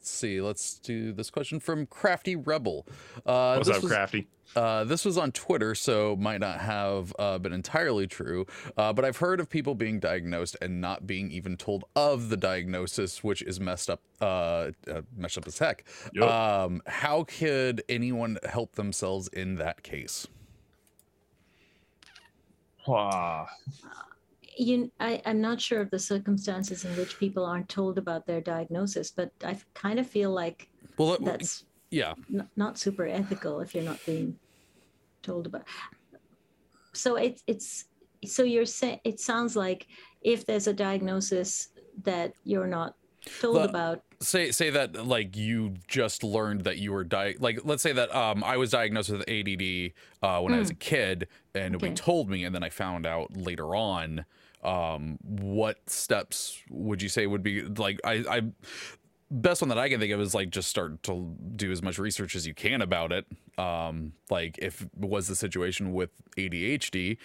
let's see. Let's do this question from Crafty Rebel. Uh, What's this up, was- Crafty? Uh, this was on Twitter, so might not have uh, been entirely true. Uh, but I've heard of people being diagnosed and not being even told of the diagnosis, which is messed up, uh, uh, messed up as heck. Yup. Um, how could anyone help themselves in that case? Ah, you I, i'm not sure of the circumstances in which people aren't told about their diagnosis but i kind of feel like Well, that's yeah, n- not super ethical if you're not being told about so it's it's so you're saying it sounds like if there's a diagnosis that you're not told But- about say say that like you just learned that you were di- like let's say that um I was diagnosed with ADD uh when I was a kid and nobody Hmm. Told me and then I found out later on um what steps would you say would be like I I best one that I can think of is like just start to do as much research as you can about it. Um, like if was the situation with ADHD,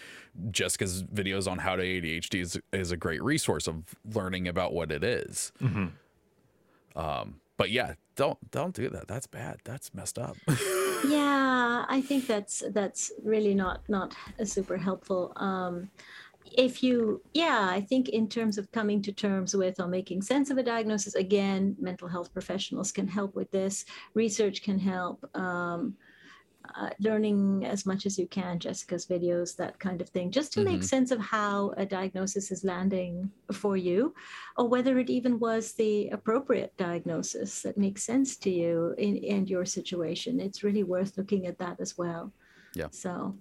Jessica's videos on how to ADHD is, is a great resource of learning about what it is. mhm. Um, but yeah, don't don't do that. That's bad. That's messed up. yeah i think that's that's really not not super helpful um if you yeah i think in terms of coming to terms with or making sense of a diagnosis again mental health professionals can help with this research can help um uh, learning as much as you can jessica's videos that kind of thing just to make Mhm. sense of how a diagnosis is landing for you or whether it even was the appropriate diagnosis that makes sense to you in, in your situation. It's really worth looking at that as well. Yeah. So,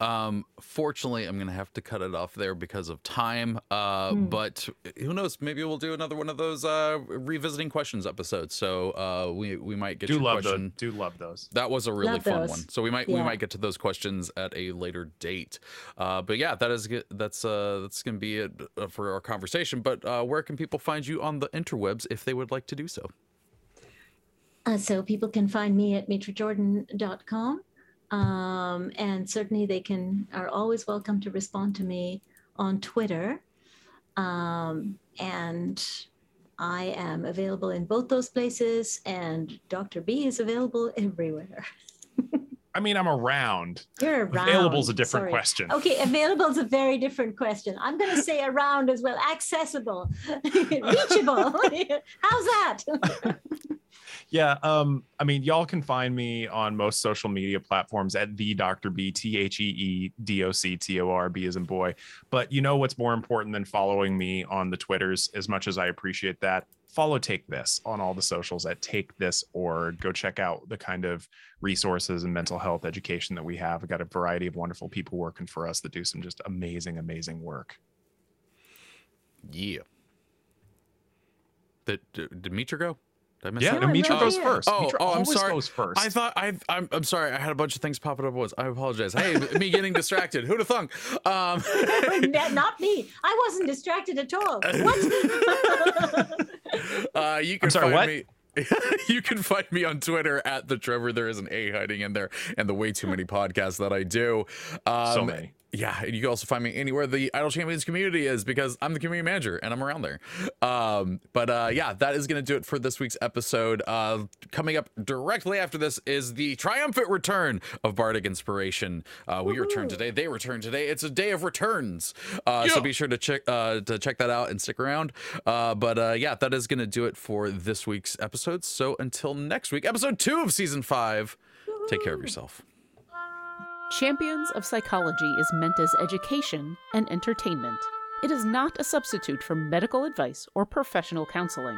Um, fortunately, I'm gonna have to cut it off there because of time. Uh, Hmm. but who knows? Maybe we'll do another one of those uh, revisiting questions episodes. So uh, we we might get do your love question. those. Do love those. That was a really Love fun those. one. So we might we might get to those questions at a later date. Uh, but yeah, that is good. That's uh that's gonna be it uh, for our conversation. But uh, where can people find you on the interwebs if they would like to do so? uh, so people can find me at mitrajordan.com. Um, and certainly they can are always welcome to respond to me on Twitter. Um, and I am available in both those places, and Dr. B is available everywhere. I mean, I'm around. You're around. Available is a different Sorry. question. Okay, available is a very different question. I'm going to say around as well, accessible, reachable. How's that? Yeah, um, I mean, y'all can find me on most social media platforms at the Dr. B, T H E E D O C T O R B as in boy. But you know what's more important than following me on the Twitters, as much as I appreciate that? Follow Take This on all the socials at Take This or go check out the kind of resources and mental health education that we have. We've got a variety of wonderful people working for us that do some just amazing, amazing work. Yeah. Did, did, go? Did I miss Yeah, that? no, I'm Mitra right goes here. first. Oh, Mitra oh, I'm sorry. goes first. I thought I, I'm, I'm sorry. I had a bunch of things popping up at once. I apologize. Hey, me getting distracted. Who'd have thunk? Um, Not me. I wasn't distracted at all. What? uh, you can sorry, find what? me. you can find me on Twitter at the Trevor. There is an A hiding in there, and the way too many podcasts that I do. Um, So many. Yeah, and you can also find me anywhere the Idle Champions community is because I'm the community manager and I'm around there. Um, but uh, yeah, that is going to do it for this week's episode. Uh, coming up directly after this is the triumphant return of Bardic Inspiration. Uh, we return today. They return today. It's a day of returns. Uh, So be sure to check uh, to check that out and stick around. Uh, but uh, yeah, that is going to do it for this week's episode. So until next week, episode two of season five. Take care of yourself. Champions of Psychology is meant as education and entertainment. It is not a substitute for medical advice or professional counseling.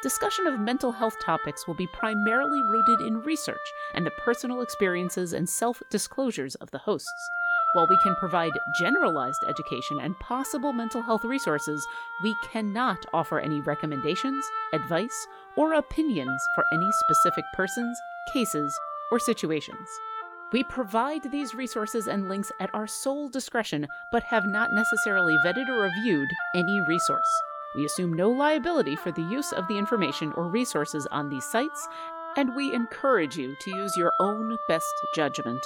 Discussion of mental health topics will be primarily rooted in research and the personal experiences and self disclosures of the hosts. While we can provide generalized education and possible mental health resources, we cannot offer any recommendations, advice, or opinions for any specific persons, cases, or situations. We provide these resources and links at our sole discretion, but have not necessarily vetted or reviewed any resource. We assume no liability for the use of the information or resources on these sites, and we encourage you to use your own best judgment.